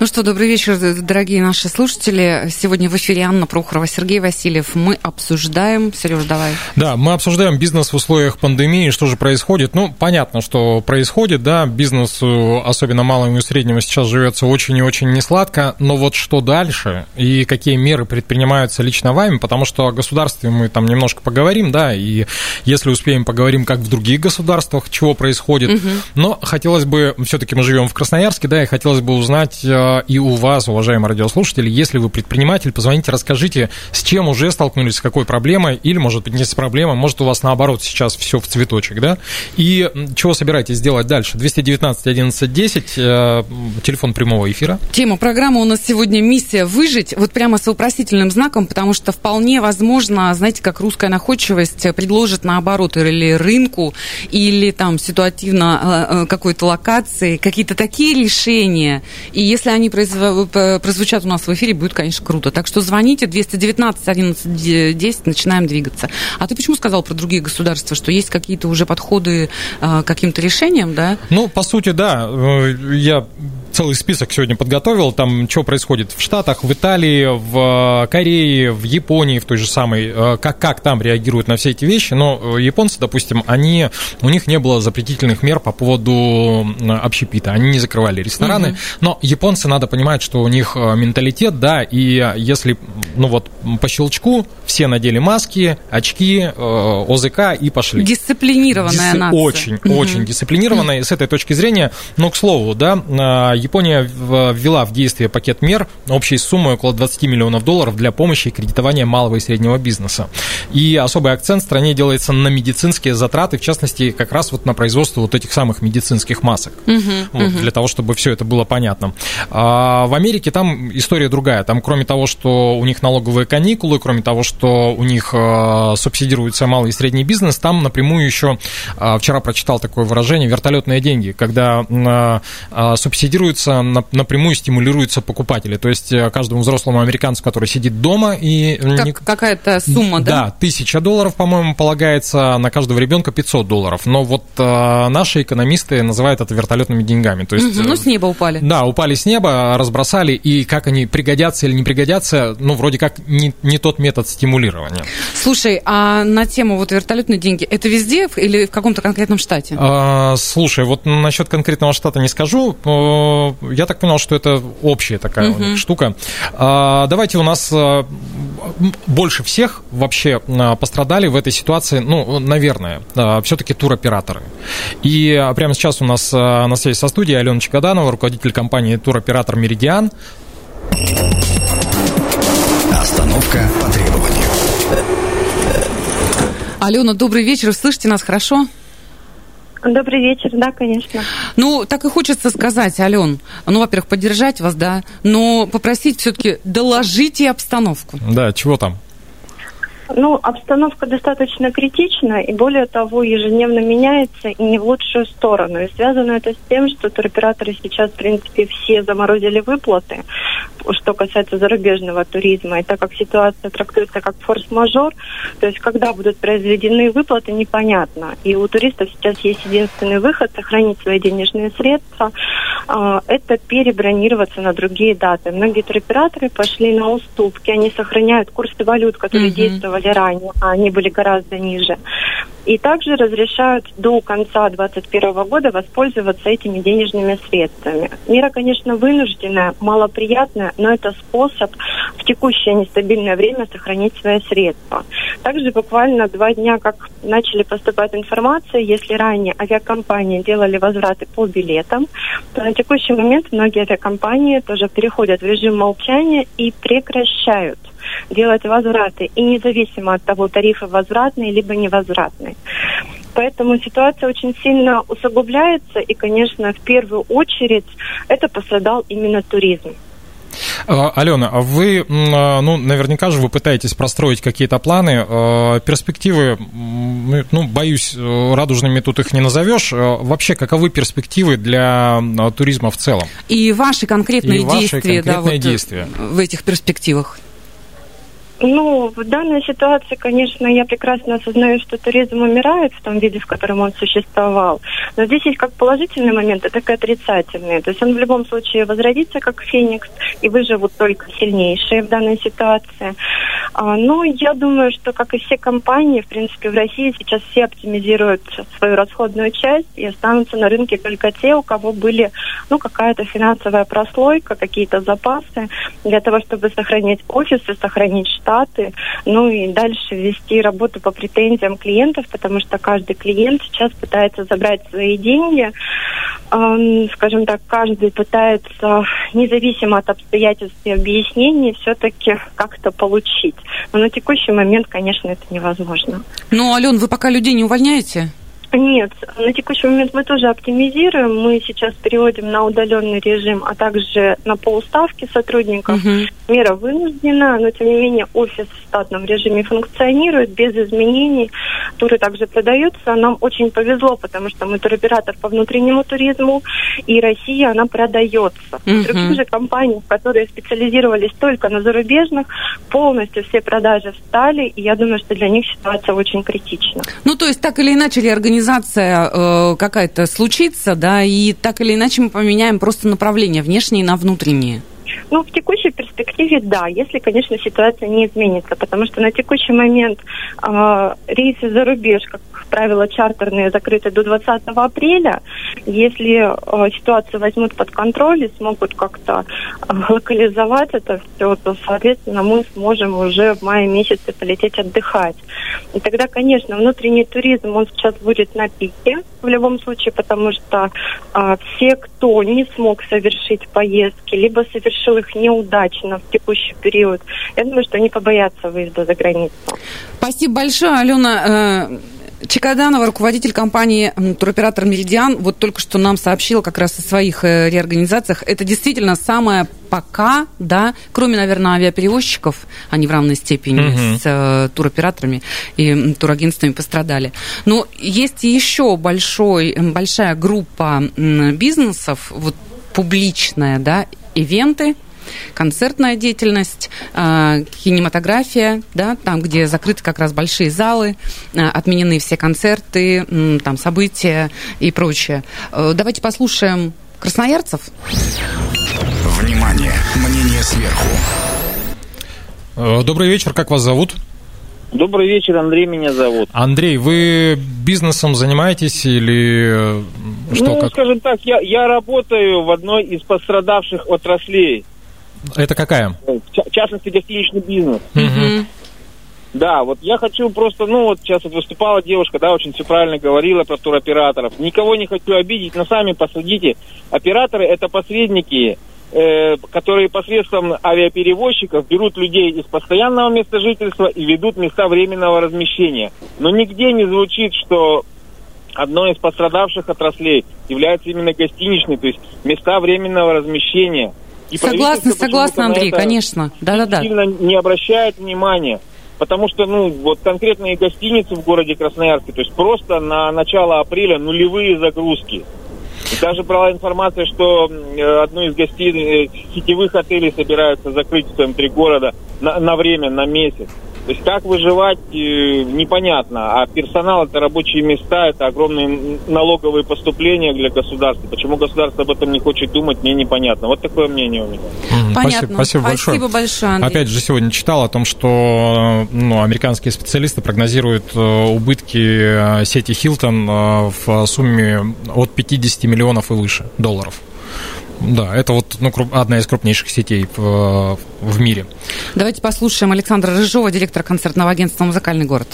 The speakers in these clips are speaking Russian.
Ну что, добрый вечер, дорогие наши слушатели. Сегодня в эфире Анна Прохорова, Сергей Васильев. Мы обсуждаем... Сереж, давай. Да, мы обсуждаем бизнес в условиях пандемии, что же происходит. Ну, понятно, что происходит, да, бизнесу, особенно малому и среднему, сейчас живется очень и очень несладко, но вот что дальше и какие меры предпринимаются лично вами, потому что о государстве мы там немножко поговорим, да, и если успеем, поговорим, как в других государствах, чего происходит. Угу. Но хотелось бы, все-таки мы живем в Красноярске, да, и хотелось бы узнать э, и у вас, уважаемые радиослушатели, если вы предприниматель, позвоните, расскажите, с чем уже столкнулись, с какой проблемой, или, может быть, не с проблемой, может, у вас наоборот сейчас все в цветочек, да? И чего собираетесь делать дальше? 219 11 10, телефон прямого эфира. Тема программы у нас сегодня «Миссия выжить», вот прямо с вопросительным знаком, потому что вполне возможно, знаете, как русская находчивость предложит наоборот или рынку, или там ситуативно э, э, какой-то локации, какие-то такие решения, и если они они прозвучат у нас в эфире, будет, конечно, круто. Так что звоните 219 11 10, начинаем двигаться. А ты почему сказал про другие государства, что есть какие-то уже подходы к каким-то решениям, да? Ну, по сути, да. Э, я целый список сегодня подготовил, там, что происходит в Штатах, в Италии, в Корее, в Японии, в той же самой, э, как, как там реагируют на все эти вещи, но э, японцы, допустим, они, у них не было запретительных мер по поводу общепита, они не закрывали рестораны, угу. но японцы, надо понимать, что у них э, менталитет, да, и если, ну вот, по щелчку все надели маски, очки, ОЗК и пошли. Дисциплинированная Дисци... нация. Очень, угу. очень дисциплинированная, и с этой точки зрения, ну, к слову, да, Япония ввела в действие пакет мер общей суммой около 20 миллионов долларов для помощи и кредитования малого и среднего бизнеса. И особый акцент в стране делается на медицинские затраты, в частности, как раз вот на производство вот этих самых медицинских масок, угу, вот, угу. для того, чтобы все это было понятно. А в Америке там история другая. Там, кроме того, что у них налоговые каникулы, кроме того, что у них э, субсидируется малый и средний бизнес, там напрямую еще, э, вчера прочитал такое выражение, вертолетные деньги, когда э, субсидируют стимулируется, напрямую стимулируются покупатели. То есть каждому взрослому американцу, который сидит дома и... Как, какая-то сумма, да? Да, тысяча долларов, по-моему, полагается на каждого ребенка 500 долларов. Но вот наши экономисты называют это вертолетными деньгами. То есть, ну, с неба упали. Да, упали с неба, разбросали, и как они пригодятся или не пригодятся, ну, вроде как не, не тот метод стимулирования. Слушай, а на тему вот вертолетные деньги, это везде или в каком-то конкретном штате? А, слушай, вот насчет конкретного штата не скажу я так понял, что это общая такая угу. штука. А, давайте у нас а, больше всех вообще а, пострадали в этой ситуации, ну, наверное, все-таки туроператоры. И прямо сейчас у нас на связи со студией Алена Чекаданова, руководитель компании туроператор «Меридиан». Остановка по требованию. Алена, добрый вечер. Слышите нас хорошо? Добрый вечер, да, конечно. Ну, так и хочется сказать, Ален, ну, во-первых, поддержать вас, да, но попросить все-таки доложите обстановку. Да, чего там? Ну, обстановка достаточно критична, и более того, ежедневно меняется и не в лучшую сторону. И связано это с тем, что туроператоры сейчас, в принципе, все заморозили выплаты, что касается зарубежного туризма. И так как ситуация трактуется как форс-мажор, то есть когда будут произведены выплаты, непонятно. И у туристов сейчас есть единственный выход – сохранить свои денежные средства. А, это перебронироваться на другие даты. Многие туроператоры пошли на уступки, они сохраняют курсы валют, которые mm-hmm. действовали были ранее, а они были гораздо ниже. И также разрешают до конца 2021 года воспользоваться этими денежными средствами. Мера, конечно, вынужденная, малоприятная, но это способ в текущее нестабильное время сохранить свои средства. Также буквально два дня, как начали поступать информация, если ранее авиакомпании делали возвраты по билетам, то на текущий момент многие авиакомпании тоже переходят в режим молчания и прекращают делать возвраты. И независимо от того, тарифы возвратные либо невозвратные. Поэтому ситуация очень сильно усугубляется, и, конечно, в первую очередь это пострадал именно туризм. А, Алена, а вы, а, ну, наверняка же вы пытаетесь простроить какие-то планы, перспективы, ну, боюсь, радужными тут их не назовешь. Вообще, каковы перспективы для туризма в целом? И ваши конкретные И ваши действия, конкретные да, вот, э, действия. в этих перспективах? Ну, в данной ситуации, конечно, я прекрасно осознаю, что туризм умирает в том виде, в котором он существовал. Но здесь есть как положительные моменты, так и отрицательные. То есть он в любом случае возродится как феникс, и выживут только сильнейшие в данной ситуации. А, но я думаю, что, как и все компании, в принципе, в России сейчас все оптимизируют свою расходную часть и останутся на рынке только те, у кого были, ну, какая-то финансовая прослойка, какие-то запасы для того, чтобы сохранить офисы, сохранить штат штаты, ну и дальше вести работу по претензиям клиентов, потому что каждый клиент сейчас пытается забрать свои деньги. Эм, скажем так, каждый пытается, независимо от обстоятельств и объяснений, все-таки как-то получить. Но на текущий момент, конечно, это невозможно. Ну, Ален, вы пока людей не увольняете? Нет, на текущий момент мы тоже оптимизируем. Мы сейчас переводим на удаленный режим, а также на полставки сотрудников. Мгм. Мера вынуждена, но тем не менее офис в штатном режиме функционирует без изменений. Туры также продаются. Нам очень повезло, потому что мы туроператор по внутреннему туризму, и Россия, она продается. Мгм. Других же компаний, которые специализировались только на зарубежных, полностью все продажи встали, и я думаю, что для них ситуация очень критична. Ну, то есть, так или иначе, реорганизация э, какая-то случится, да, и так или иначе мы поменяем просто направление внешнее на внутреннее. Ну, в текущей перспективе, да, если, конечно, ситуация не изменится, потому что на текущий момент э, рейсы за рубеж, как правило, чартерные закрыты до 20 апреля. Если э, ситуацию возьмут под контроль и смогут как-то э, локализовать это все, то, соответственно, мы сможем уже в мае месяце полететь отдыхать. И тогда, конечно, внутренний туризм, он сейчас будет на пике в любом случае, потому что э, все, кто не смог совершить поездки, либо совершил их неудачно в текущий период, я думаю, что они побоятся выезда за границу. Спасибо большое, Алена. Чекаданова, руководитель компании туроператор «Меридиан», вот только что нам сообщила как раз о своих э, реорганизациях. Это действительно самое пока, да, кроме, наверное, авиаперевозчиков, они в равной степени Мгм. с э, туроператорами и турагентствами пострадали. Но есть еще большой, большая группа бизнесов, вот публичная, да, ивенты, концертная деятельность, э, кинематография, да, там, где закрыты как раз большие залы, э, отменены все концерты, там, события и прочее. Э, Давайте послушаем красноярцев. Внимание! Мнение сверху. Э, Добрый вечер, как вас зовут? Добрый вечер, Андрей меня зовут. Андрей, вы бизнесом занимаетесь или э, что? ну, как? скажем так, я, я работаю в одной из пострадавших отраслей, Это какая? в ча- в частности, гостиничный бизнес. Мгм. Да, вот я хочу просто, ну вот сейчас вот выступала девушка, да, очень все правильно говорила про туроператоров. Никого не хочу обидеть, но сами посудите. Операторы это посредники, э, которые посредством авиаперевозчиков берут людей из постоянного места жительства и ведут места временного размещения. Но нигде не звучит, что одной из пострадавших отраслей является именно гостиничный, то есть места временного размещения. И Согласна, согласна, Андрей, конечно. Да-да-да. сильно не обращает внимания. Потому что, ну, вот конкретные гостиницы в городе Красноярске, то есть просто на начало апреля нулевые загрузки. И даже брала информация, что э, одну из гостиниц, э, сетевых отелей собираются закрыть в центре города на, на время, на месяц. То есть как выживать, э, непонятно. А персонал это рабочие места, это огромные налоговые поступления для государства. Почему государство об этом не хочет думать, мне непонятно. Вот такое мнение у меня. Понятно. Спасибо, спасибо большое. Спасибо большое, Андрей. Опять же, сегодня читал о том, что ну, американские специалисты прогнозируют э, убытки э, сети Hilton в сумме от 50 миллионов и выше долларов. Да, это вот ну, одна из крупнейших сетей в, в мире. Давайте послушаем Александра Рыжова, директора концертного агентства «Музыкальный город».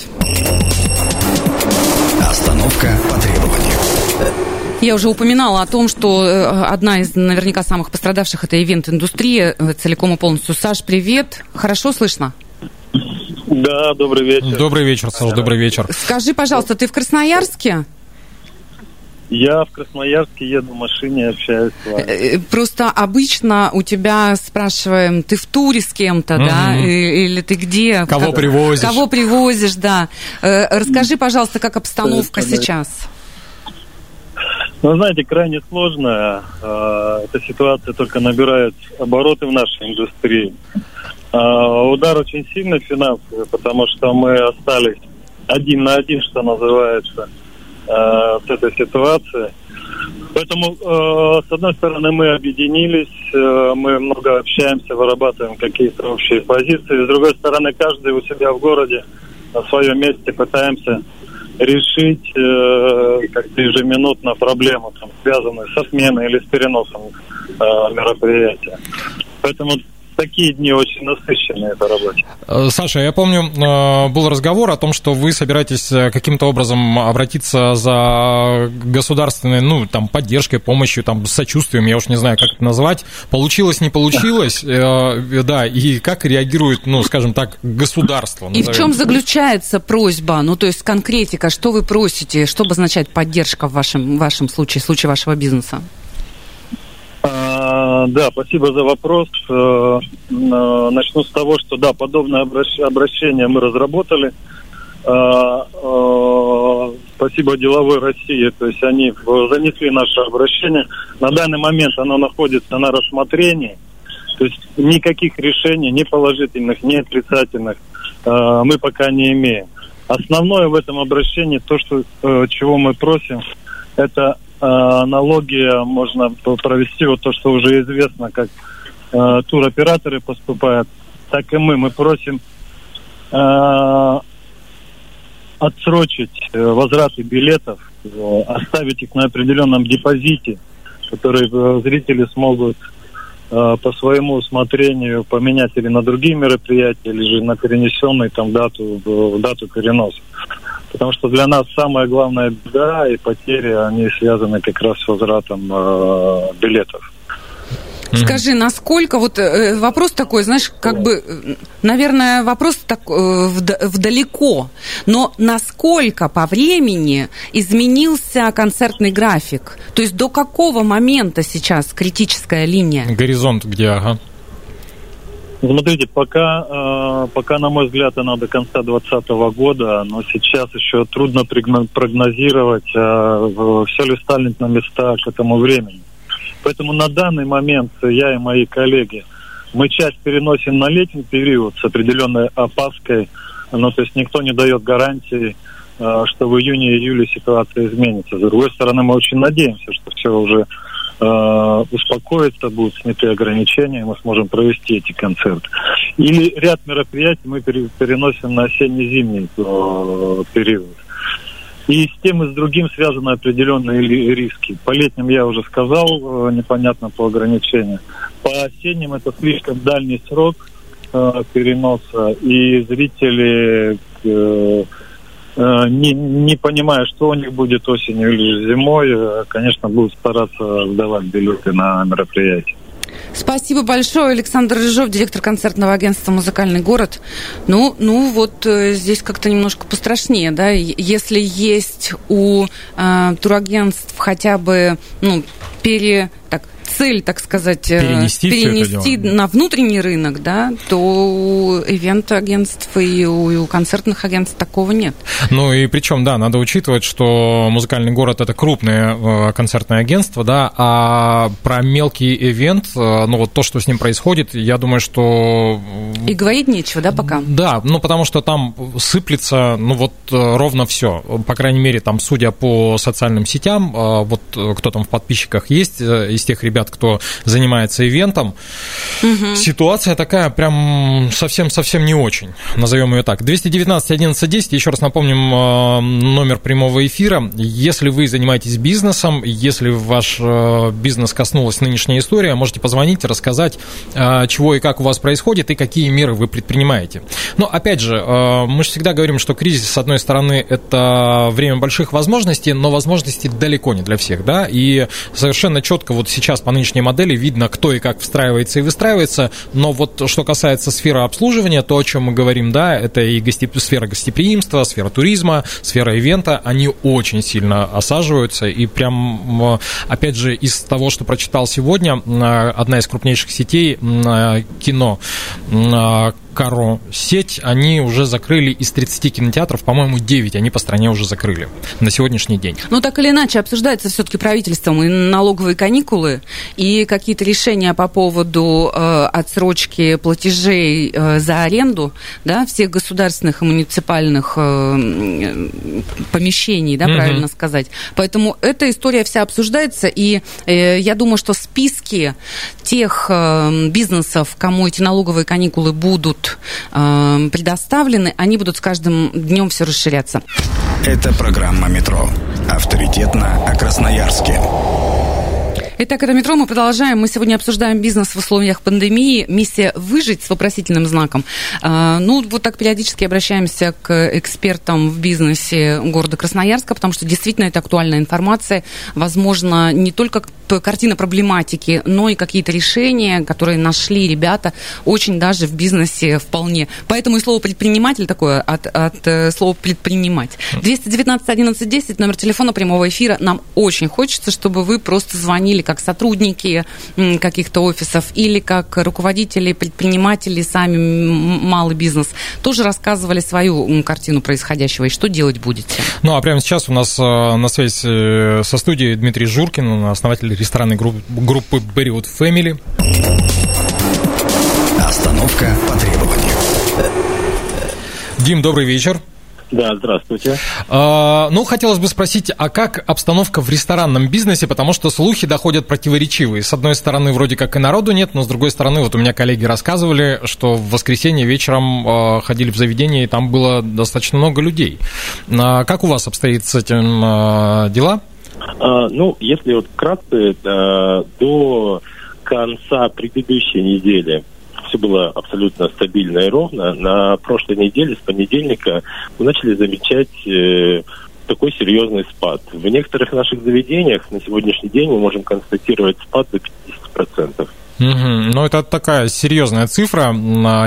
Остановка по требованию. Я уже упоминала о том, что э, одна из наверняка самых пострадавших это ивент-индустрия э, целиком и полностью. Саш, привет. Хорошо слышно? Да, добрый вечер. Добрый вечер, Саш, добрый вечер. Скажи, пожалуйста, ты в Красноярске? Я в Красноярске еду в машине, общаюсь с вами. Э, Просто обычно у тебя спрашиваем, ты в туре с кем-то, да, Мгм. И- или ты где? Кого Как- привозишь? Кого привозишь, да. Э, Расскажи, пожалуйста, как обстановка Это да. сейчас? Ну, знаете, крайне сложная. э, Эта ситуация только набирает обороты в нашей индустрии. Э, Удар очень сильный финансовый, потому что мы остались один на один, что называется, э, с этой ситуацией. Поэтому, э, с одной стороны, мы объединились, э, мы много общаемся, вырабатываем какие-то общие позиции. С другой стороны, каждый у себя в городе на своем месте пытаемся решить э, как-то ежеминутно проблему, там, связанную с отменой или с переносом э, мероприятия. Поэтому такие дни очень насыщенные по работе. Э, Саша, я помню, э, был разговор о том, что вы собираетесь э, каким-то образом обратиться за государственной, ну, там, поддержкой, помощью, там, сочувствием, я уж не знаю, как это назвать. Получилось, не получилось, да, и как реагирует, ну, скажем так, государство? И в назовем? чем заключается просьба? Ну, то есть конкретика, что вы просите, что обозначает поддержка в вашем, в вашем случае, в случае вашего бизнеса? А, Да, спасибо за вопрос. Э, э, Начну с того, что да, подобное обращ- обращение мы разработали. А, э, Спасибо деловой России, то есть они занесли наше обращение. На данный момент оно находится на рассмотрении. То есть никаких решений, ни положительных, ни отрицательных, мы пока не имеем. Основное в этом обращении, то, что, чего мы просим, это аналогия, можно п- провести вот то, что уже известно, как э, туроператоры поступают, так и мы. Мы просим э, отсрочить э, возвраты билетов, э, оставить их на определенном депозите, который э, зрители смогут э, по своему усмотрению поменять или на другие мероприятия, или же на перенесенную там дату, э, дату переноса. Потому что для нас самая главная беда и потери, они связаны как раз с возвратом э, билетов. Скажи, насколько, вот э, вопрос такой, знаешь, как бы, наверное, вопрос так, э, вда- вдалеко, но насколько по времени изменился концертный график? То есть до какого момента сейчас критическая линия? Горизонт где, ага. Смотрите, пока, э, пока, на мой взгляд, она до конца 2020 года, но сейчас еще трудно прогнозировать, все ли станет на места к этому времени. Поэтому на данный момент я и мои коллеги, мы часть переносим на летний период с определенной опаской, ну, то есть никто не дает гарантии, э, что в июне-июле ситуация изменится. С другой стороны, мы очень надеемся, что все уже э, успокоится, будут сняты ограничения, и мы сможем провести эти концерты. Или ряд мероприятий мы пере- переносим на осенне-зимний э, период. И с тем и с другим связаны определенные риски. По летним я уже сказал, э, непонятно по ограничениям. По осенним это слишком дальний срок э, переноса, и зрители, э, не, не понимая, что у них будет осенью или зимой, э, конечно, будут стараться сдавать билеты на мероприятие. Спасибо большое, Александр Рыжов, директор концертного агентства «Музыкальный город». Ну, ну вот э, здесь как-то немножко пострашнее, да, если есть у э, турагентств хотя бы, ну, пере, так, цель, так сказать, э, Перенести перенести на внутренний рынок, да, то у ивент-агентств и у, и у концертных агентств такого нет. Ну и причем, да, надо учитывать, что музыкальный город это крупное э, концертное агентство, да, а про мелкий ивент, э, ну вот то, что с ним происходит, я думаю, что И говорить нечего, да, пока? да, ну потому что там сыплется, ну вот ровно все. По крайней мере, там, судя по социальным сетям, вот кто там в подписчиках есть из тех ребят, кто занимается ивентом, ситуация такая прям совсем-совсем не очень, назовем ее так. 219 11 10, еще раз напомним э, номер прямого эфира. Если вы занимаетесь бизнесом, если ваш э, бизнес коснулась нынешняя история, можете позвонить, рассказать, э, чего и как у вас происходит и какие меры вы предпринимаете. Но опять же, мы же всегда говорим, что кризис, с одной стороны, это время больших возможностей, но возможностей далеко не для всех, да, и совершенно четко вот сейчас по нынешней модели. Видно, кто и как встраивается и выстраивается, но вот что касается сферы обслуживания, то, о чем мы говорим, да, это и гостеп... сфера гостеприимства, сфера туризма, сфера ивента, они очень сильно осаживаются, и прям, опять же, из того, что прочитал сегодня, одна из крупнейших сетей кино, Каро сеть, они уже закрыли из 30 кинотеатров, по-моему, 9 они по стране уже закрыли на сегодняшний день. Ну, так или иначе, обсуждается все-таки правительством и налоговые каникулы, и какие-то решения по поводу э, отсрочки платежей э, за аренду, да, всех государственных и муниципальных э, помещений, да, mm-hmm. правильно сказать. Поэтому эта история вся обсуждается, и э, я думаю, что списки тех э, бизнесов, кому эти налоговые каникулы будут э, предоставлены, они будут с каждым днем все расширяться. Это программа «Метро». Авторитетно о Красноярске. Итак, это «Метро». Мы продолжаем. Мы сегодня обсуждаем бизнес в условиях пандемии. Миссия «Выжить» с вопросительным знаком. А, ну, вот так периодически обращаемся к экспертам в бизнесе города Красноярска, потому что действительно это актуальная информация. Возможно, не только картина проблематики, но и какие-то решения, которые нашли ребята очень даже в бизнесе вполне. Поэтому и слово «предприниматель» такое от, от э, слова «предпринимать». 219 11 10, номер телефона прямого эфира. Нам очень хочется, чтобы вы просто звонили как сотрудники каких-то офисов или как руководители, предприниматели, сами малый бизнес, тоже рассказывали свою картину происходящего и что делать будете? Ну, а прямо сейчас у нас э, на связи со студией Дмитрий Журкин, основатель ресторанной группы Berrywood Family. Остановка по требованию. Дим, добрый вечер. Да, здравствуйте. А, ну, хотелось бы спросить, а как обстановка в ресторанном бизнесе, потому что слухи доходят противоречивые. С одной стороны, вроде как и народу нет, но с другой стороны, вот у меня коллеги рассказывали, что в воскресенье вечером а, ходили в заведение, и там было достаточно много людей. А, как у вас обстоит с этим а, дела? А, ну, если вот вкратце, а, до конца предыдущей недели все было абсолютно стабильно и ровно. На прошлой неделе, с понедельника, мы начали замечать э, такой серьезный спад. В некоторых наших заведениях на сегодняшний день мы можем констатировать спад до 50%. Угу. Ну, это такая серьезная цифра,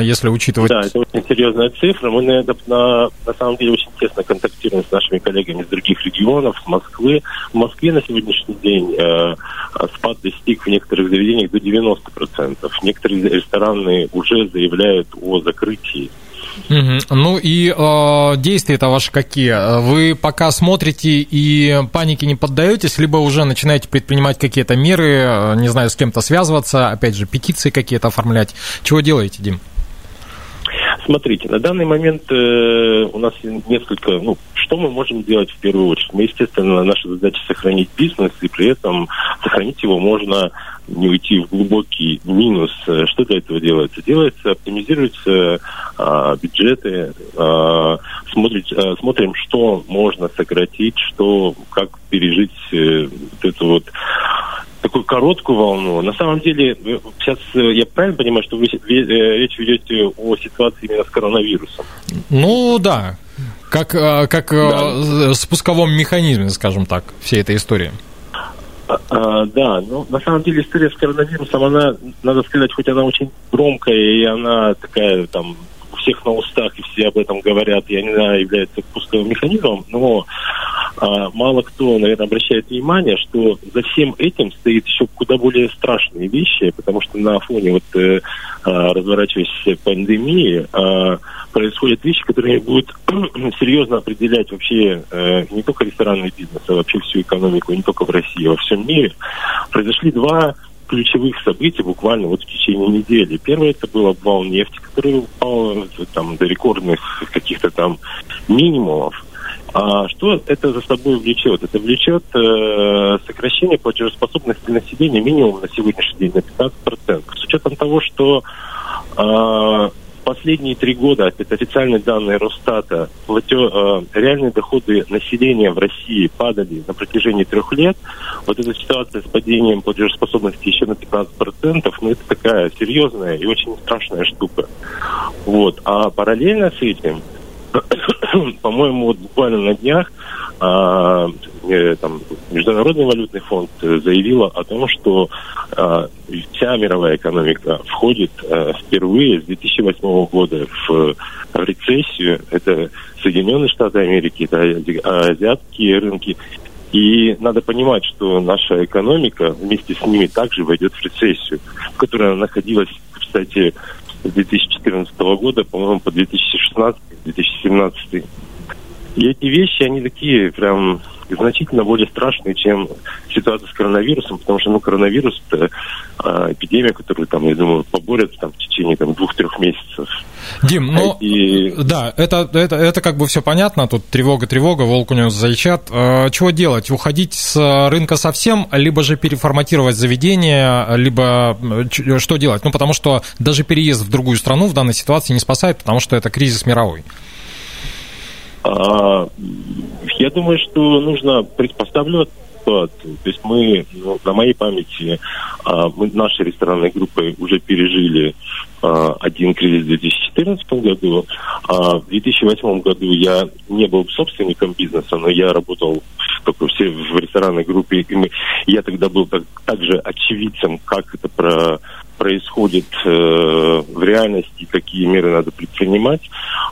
если учитывать... Да, это очень серьезная цифра. Мы на, на, на самом деле очень тесно контактируем с нашими коллегами из других регионов, с Москвы. В Москве на сегодняшний день э, спад достиг в некоторых заведениях до 90%. Некоторые рестораны уже заявляют о закрытии Угу. Ну и э, действия-то ваши какие? Вы пока смотрите и панике не поддаетесь, либо уже начинаете предпринимать какие-то меры, э, не знаю, с кем-то связываться, опять же, петиции какие-то оформлять. Чего делаете, Дим? Смотрите, на данный момент э, у нас несколько, ну, что мы можем делать в первую очередь? Мы, естественно, наша задача сохранить бизнес, и при этом сохранить его можно не уйти в глубокий минус. Что для этого делается? Делается, оптимизируются а, бюджеты, а, смотрит, а, смотрим, что можно сократить, что, как пережить э, вот эту вот такую короткую волну. На самом деле, э, сейчас э, я правильно понимаю, что вы речь ведете о ситуации именно с коронавирусом? Ну да, как, как да. спусковом механизме, скажем так, всей этой истории. А, да, ну на самом деле история с коронавирусом, она, надо сказать, хоть она очень громкая и она такая там всех на устах и все об этом говорят, и она является пусковым механизмом, но а, мало кто, наверное, обращает внимание, что за всем этим стоит еще куда более страшные вещи, потому что на фоне вот э, а, разворачивающейся пандемии а, происходят вещи, которые будут серьезно определять вообще э, не только ресторанный бизнес, а вообще всю экономику, не только в России, а во всем мире. Произошли два ключевых событий буквально вот в течение недели. Первое это был обвал нефти, который упал там, до рекордных каких-то там минимумов. А что это за собой влечет? Это влечет э, сокращение платежеспособности населения минимум на сегодняшний день на 15%. С учетом того, что э, последние три года, это официальные данные Росстата, платё, э, реальные доходы населения в России падали на протяжении трех лет. Вот эта ситуация с падением платежеспособности еще на 15%, ну это такая серьезная и очень страшная штука. Вот. А параллельно с этим по-моему, вот буквально на днях а, э, там, Международный валютный фонд э, заявила о том, что а, вся мировая экономика входит а, впервые с 2008 года в, в рецессию. Это Соединенные Штаты Америки, это азиатские рынки. И надо понимать, что наша экономика вместе с ними также войдет в рецессию, в которой она находилась, кстати, с 2014 года, по-моему, по 2016-2017. И эти вещи, они такие прям значительно более страшные, чем ситуация с коронавирусом, потому что ну, коронавирус – это а, эпидемия, которую, там, я думаю, поборят там, в течение там, двух-трех месяцев. Дим, ну, и... да, это, это, это как бы все понятно, тут тревога-тревога, волк у него зайчат. А, чего делать? Уходить с рынка совсем, либо же переформатировать заведение, либо что делать? Ну, потому что даже переезд в другую страну в данной ситуации не спасает, потому что это кризис мировой. А, я думаю, что нужно предпоставлять ситуацию. То есть мы, ну, на моей памяти, а, мы нашей ресторанной группой уже пережили а, один кризис в 2014 году. А в 2008 году я не был собственником бизнеса, но я работал только все в ресторанной группе. И мы, я тогда был так, также очевидцем, как это про происходит э, в реальности, какие меры надо предпринимать.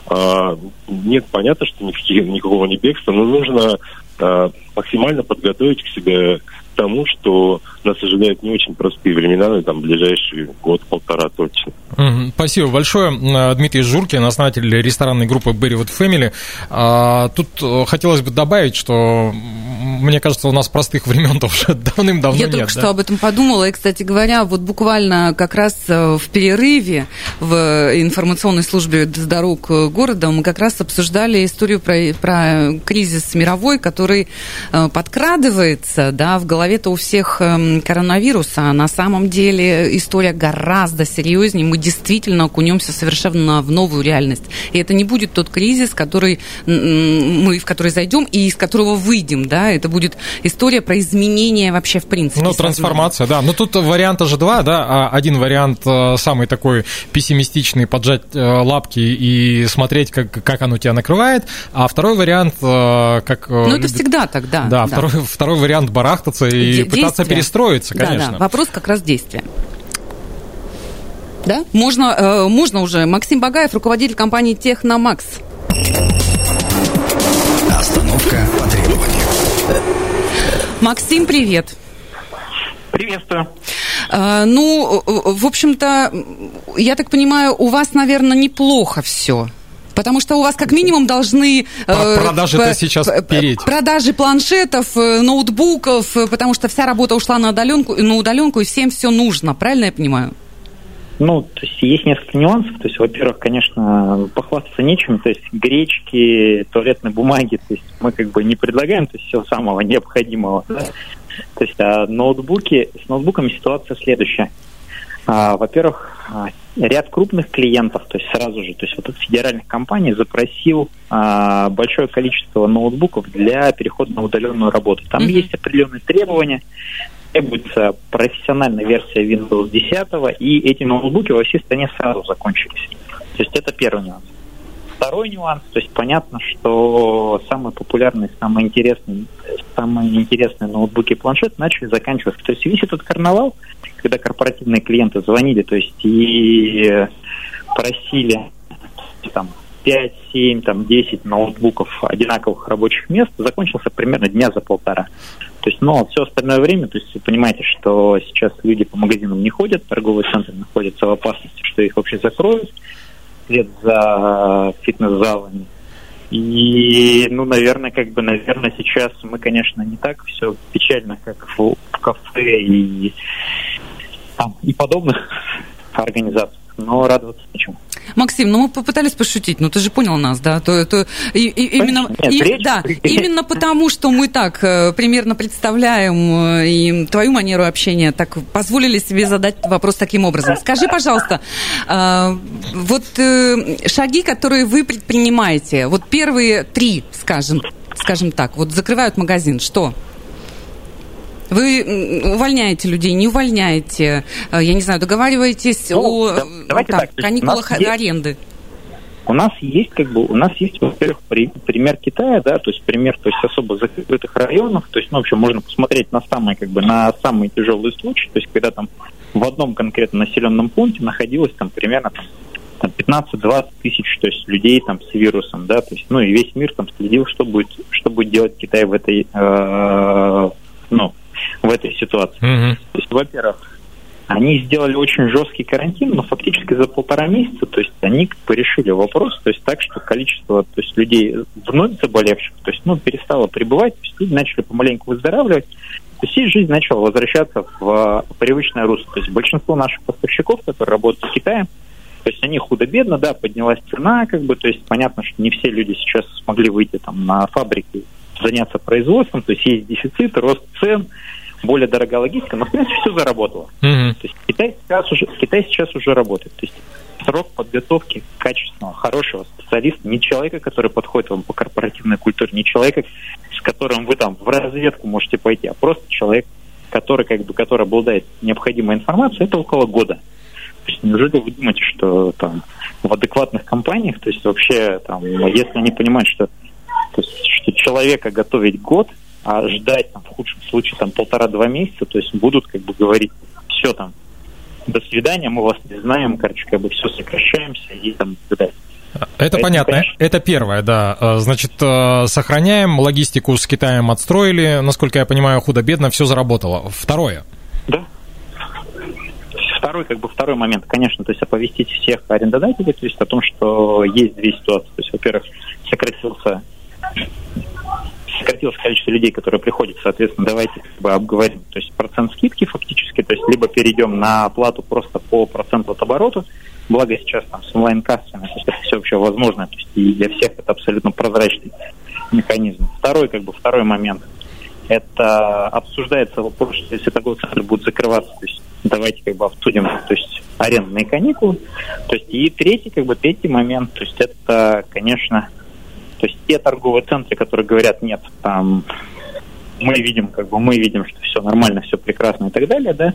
А, нет, понятно, что никаких, никакого не бегства, но нужно а, максимально подготовить к себе тому, что нас ожидают не очень простые времена, но там ближайший год-полтора точно. Спасибо большое. Дмитрий Журкин, основатель ресторанной группы Berrywood Family. А, тут э, хотелось бы добавить, что мне кажется, у нас простых времен уже давным-давно Я нет. только да? что об этом подумала. И, кстати говоря, вот буквально как раз э, в перерыве в информационной службе дорог города мы как раз обсуждали историю про, про кризис мировой, который э, подкрадывается да, в голове голове-то у всех эм, коронавирус, а на самом деле история гораздо серьезнее. Мы действительно окунемся совершенно в новую реальность. И это не будет тот кризис, который мы в который зайдем и из которого выйдем, да, это будет история про изменения вообще в принципе. Ну, трансформация, да. Но тут варианта же два, да. А один вариант э, самый такой пессимистичный, поджать э, лапки и смотреть, как, как оно тебя накрывает. А второй вариант, э, как... Ну, это всегда так, да. Да, да. Второй, второй вариант барахтаться и Де- пытаться перестроиться, конечно. Да, да. Вопрос как раз действия. Да? Можно, э, можно уже. Максим Багаев, руководитель компании Техномакс. Остановка. Максим, привет. Приветствую. Э, ну, э, в общем-то, я так понимаю, у вас, наверное, неплохо все. Потому что у вас как минимум должны... Про- продажи-то сейчас переть. Продажи планшетов, э, ноутбуков, э, потому что вся работа ушла на удаленку, на удаленку, и всем все нужно. Правильно я понимаю? Ну, то есть есть несколько нюансов. То есть, во-первых, конечно, похвастаться нечем. То есть гречки, туалетной бумаги, то есть мы как бы не предлагаем, то есть всего самого необходимого. да. То есть а ноутбуки, с ноутбуками ситуация следующая. А, во-первых, а, ряд крупных клиентов, то есть сразу же, то есть вот от федеральных компаний запросил а, большое количество ноутбуков для перехода на удаленную работу. Там Мгм. есть определенные требования, требуется профессиональная версия Windows 10, и эти ноутбуки во всей стране сразу закончились. То есть это первый нюанс. Второй нюанс, то есть понятно, что самые популярные, самые интересные, самые интересные ноутбуки и планшеты начали заканчиваться. То есть весь этот карнавал, когда корпоративные клиенты звонили, то есть и просили там 5, 7, там 10 ноутбуков одинаковых рабочих мест, закончился примерно дня за полтора. То есть, но все остальное время, то есть вы понимаете, что сейчас люди по магазинам не ходят, торговые центры находятся в опасности, что их вообще закроют вслед за фитнес-залами. И, ну, наверное, как бы, наверное, сейчас мы, конечно, не так все печально, как в, в кафе и, там, и подобных организациях, но радоваться нечему. Максим, ну мы попытались пошутить, но ты же понял нас, да? То, то, и, и- именно, Нет, и- речь- да, именно потому, что мы так э, примерно представляем э, и твою манеру общения, так позволили себе задать вопрос таким образом. Скажи, пожалуйста, э, вот шаги, которые вы предпринимаете, вот первые три, скажем, скажем так, вот закрывают магазин, что? Вы увольняете людей, не увольняете, э, я не знаю, договариваетесь Ну, о да- давайте там, так, каникулах есть- аренды. у нас есть как бы, у нас есть, во-первых, при, пример Китая, да, то есть пример, то есть особо закрытых районов, то есть, ну, в общем, можно посмотреть на самые, как бы, на самые тяжелые случаи, то есть, когда там в одном конкретном населенном пункте находилось там примерно там, там 15-20 тысяч то есть, людей там с вирусом, да, то есть, ну и весь мир там следил, что будет, что будет делать Китай в этой, э, ну, в этой ситуации. Mm-hmm. То есть, во-первых, они сделали очень жесткий карантин, но фактически за полтора месяца, то есть они как бы решили вопрос, то есть так, что количество то есть, людей вновь заболевших, то есть, ну, перестало прибывать, то есть люди начали помаленьку выздоравливать, то есть и жизнь начала возвращаться в привычное русло. То есть большинство наших поставщиков, которые работают в Китае, то есть они худо-бедно, да, поднялась цена, как бы, то есть понятно, что не все люди сейчас смогли выйти там на фабрики, заняться производством, то есть есть дефицит, рост цен, более дорогая логистика, но в принципе все заработало. Mm-hmm. То есть Китай сейчас уже Китай сейчас уже работает. То есть срок подготовки качественного, хорошего специалиста, не человека, который подходит вам по корпоративной культуре, не человека, с которым вы там в разведку можете пойти, а просто человек, который как бы который обладает необходимой информацией, это около года. То есть неужели вы думаете, что там в адекватных компаниях, то есть вообще там, если они понимают, что, то есть, что человека готовить год, а ждать там, в худшем случае там полтора-два месяца, то есть будут как бы говорить, все там, до свидания, мы вас не знаем, короче, как бы все сокращаемся и там так это Поэтому, понятно. Конечно... Это первое, да. А, значит, э, сохраняем, логистику с Китаем отстроили, насколько я понимаю, худо-бедно все заработало. Второе. Да. Второй, как бы второй момент, конечно, то есть оповестить всех арендодателей, то есть о том, что есть две ситуации. То есть, во-первых, сократился сократилось количество людей, которые приходят, соответственно, давайте как бы обговорим. То есть процент скидки фактически, то есть либо перейдем на оплату просто по проценту от оборота, благо сейчас там с онлайн-кассами, то есть это все вообще возможно, то есть и для всех это абсолютно прозрачный механизм. Второй, как бы, второй момент, это обсуждается вопрос, что если торговый центр будет закрываться, то есть давайте как бы обсудим, то есть арендные каникулы. То есть и третий, как бы третий момент, то есть это, конечно, то есть те торговые центры, которые говорят, нет, там мы видим, как бы мы видим, что все нормально, все прекрасно и так далее, да,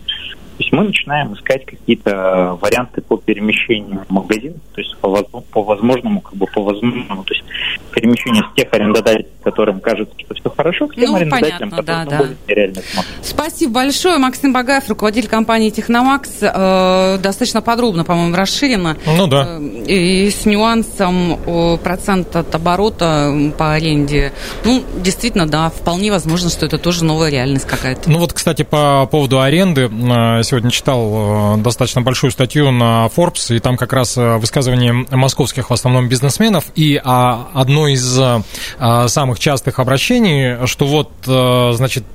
то есть мы начинаем искать какие-то варианты по перемещению в магазин, то есть по, по возможному, как бы по возможному, то есть перемещение с тех арендодателей, которым кажется, что все хорошо, к тем ну, арендодателям, понятно, которые да, да. нереально Спасибо большое. Максим Багаев, руководитель компании Техномакс, э, достаточно подробно, по-моему, расширено. Ну да. Э, и с нюансом э, процента от оборота по аренде. Ну, действительно, да, вполне возможно, что это тоже новая реальность какая-то. Ну вот, кстати, по поводу аренды, э, сегодня читал э, достаточно большую статью на Forbes, и там как раз э, высказывание московских в основном бизнесменов, и а, одно из а, самых частых обращений, что вот, значит,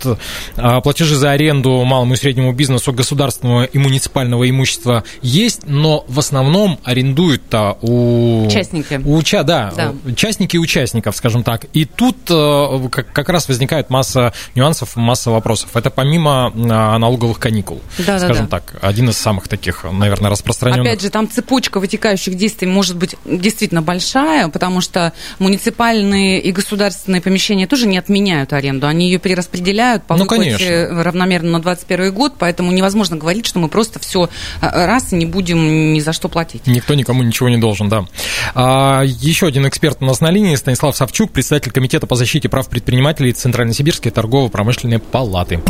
платежи за аренду малому и среднему бизнесу государственного и муниципального имущества есть, но в основном арендуют-то у... Участники. У, да, да, участники участников, скажем так. И тут как, как раз возникает масса нюансов, масса вопросов. Это помимо налоговых каникул. Да, да, скажем да. так, один из самых таких, наверное, распространенных. Опять же, там цепочка вытекающих действий может быть действительно большая, потому что муниципальные и государственные помещения тоже не отменяют аренду, они ее перераспределяют по ну, выплате равномерно на 2021 год, поэтому невозможно говорить, что мы просто все э, раз и не будем ни за что платить. Никто никому ничего не должен, да. А, еще один эксперт у нас на линии, Станислав Савчук, председатель Комитета по защите прав предпринимателей Центрально-Сибирской торгово-промышленной палаты.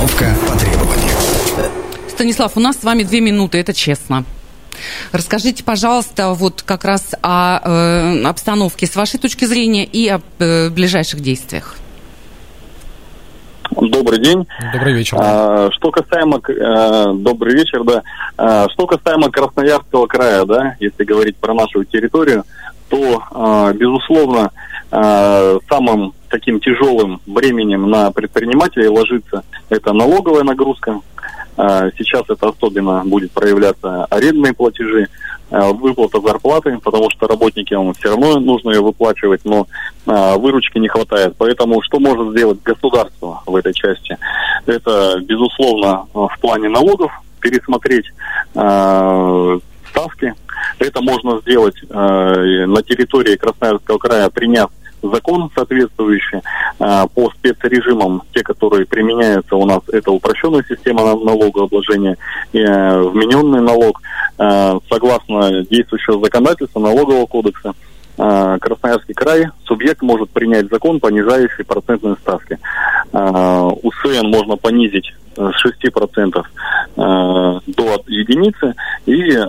Остановка по требованию. Станислав, у нас с вами две минуты, это честно. Расскажите, пожалуйста, вот как раз о э, обстановке с вашей точки зрения и о э, ближайших действиях. Добрый день. Добрый вечер. А, что касаемо, а, добрый вечер, да. А, что касаемо Красноярского края, да, если говорить про нашу территорию, то, а, безусловно, самым таким тяжелым бременем на предпринимателей ложится это налоговая нагрузка. А, сейчас это особенно будет проявляться арендные платежи, а, выплата зарплаты, потому что работникам все равно нужно ее выплачивать, но выручки не хватает. Поэтому что может сделать государство в этой части? Это, безусловно, в плане налогов пересмотреть ставки. Это можно сделать на территории Красноярского края, приняв закон соответствующий э, по спецрежимам, те, которые применяются у нас, это упрощенная система налогообложения, э, вмененный налог. э, согласно действующего законодательства налогового кодекса, э, Красноярский край субъект может принять закон, понижающий процентные ставки. Э, УСН можно понизить э, с 6% э, до единицы и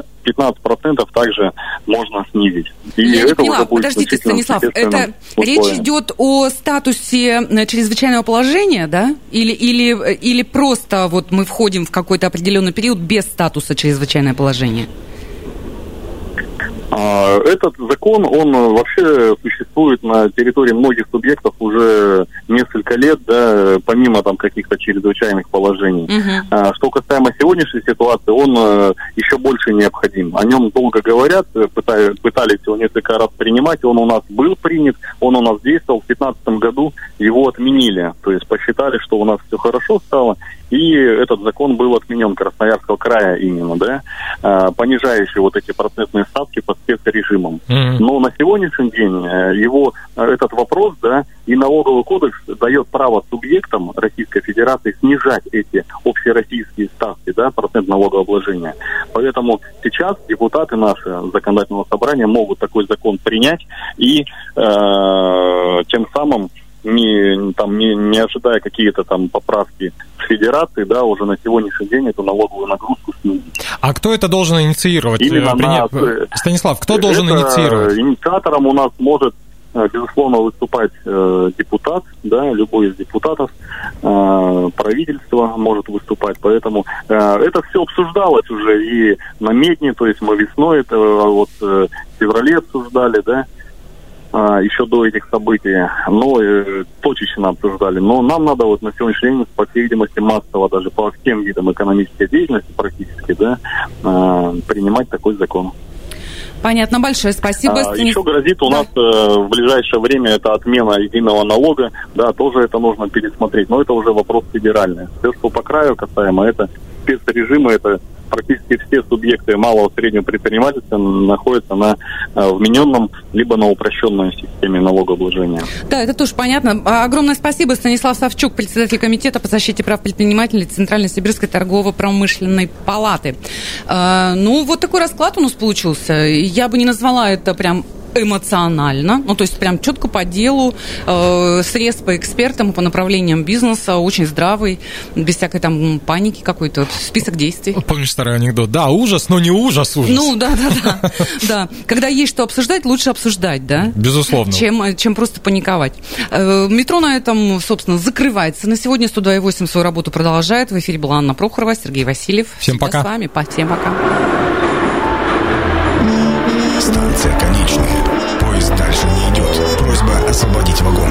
15% также можно снизить. И Я не это поняла, уже будет подождите, Станислав, это существенным речь идет о статусе э, чрезвычайного положения, да? Или, или, э, или просто вот мы входим в какой-то определенный период без статуса чрезвычайное положение? А, Этот закон, он вообще существует на территории многих субъектов уже несколько лет, да, помимо там каких-то чрезвычайных положений. А, Что касаемо сегодняшней ситуации, он э, еще больше необходим. О нем долго говорят, э, пыта- пытались его несколько раз принимать, он у нас был принят, он у нас действовал. В 2015 году его отменили, то есть посчитали, что у нас все хорошо стало, и этот закон был отменен Красноярского края именно, да, а, понижающий вот эти процентные ставки по спецрежимам. Мгм. Но на сегодняшний день э, его э, этот вопрос, да, и налоговый кодекс дает право субъектам Российской Федерации снижать эти общероссийские ставки, да, процент налогообложения. Поэтому сейчас депутаты наши законодательного собрания могут такой закон принять и э, тем самым не, там, не, не ожидая какие-то там поправки с федерации, да, уже на сегодняшний день эту налоговую нагрузку снизить. А кто это должен инициировать? Именно Э, приня- на- э, Станислав, кто должен Это инициировать? Инициатором у нас может, э, безусловно, выступать э, депутат, да, любой из депутатов, э, правительство может выступать, поэтому э, это все обсуждалось уже и на медне, то есть мы весной это э, вот э, в феврале обсуждали, да, а, еще до этих событий, но э, точечно обсуждали. Но нам надо вот на сегодняшний день, по всей видимости, массово даже по всем видам экономической деятельности практически, да, э, принимать такой закон. Понятно, большое спасибо, А, еще грозит у нас э, в ближайшее время это отмена единого налога, да, тоже это нужно пересмотреть, но это уже вопрос федеральный. Все, что по краю касаемо, это спецрежимы, это практически все субъекты малого и среднего предпринимательства находятся на э, вмененном либо на упрощенной системе налогообложения. Да, это тоже понятно. А, Огромное спасибо, Станислав Савчук, председатель комитета по защите прав предпринимателей Центральной Сибирской торгово-промышленной палаты. А, ну, вот такой расклад у нас получился. Я бы не назвала это прям эмоционально, ну то есть прям четко по делу, э, срез по экспертам, по направлениям бизнеса, очень здравый, без всякой там паники какой-то, список действий. Помнишь старый анекдот? Да, ужас, но не ужас, ужас. Ну, да, да, да, да. Когда есть что обсуждать, лучше обсуждать, да? Безусловно. Чем, чем просто паниковать. Э, Метро на этом, собственно, закрывается. На сегодня 102.8 свою работу продолжает. В эфире была Анна Прохорова, Сергей Васильев. Всем Всегда пока. с вами. По- Всем пока. Станция конечная. Поезд дальше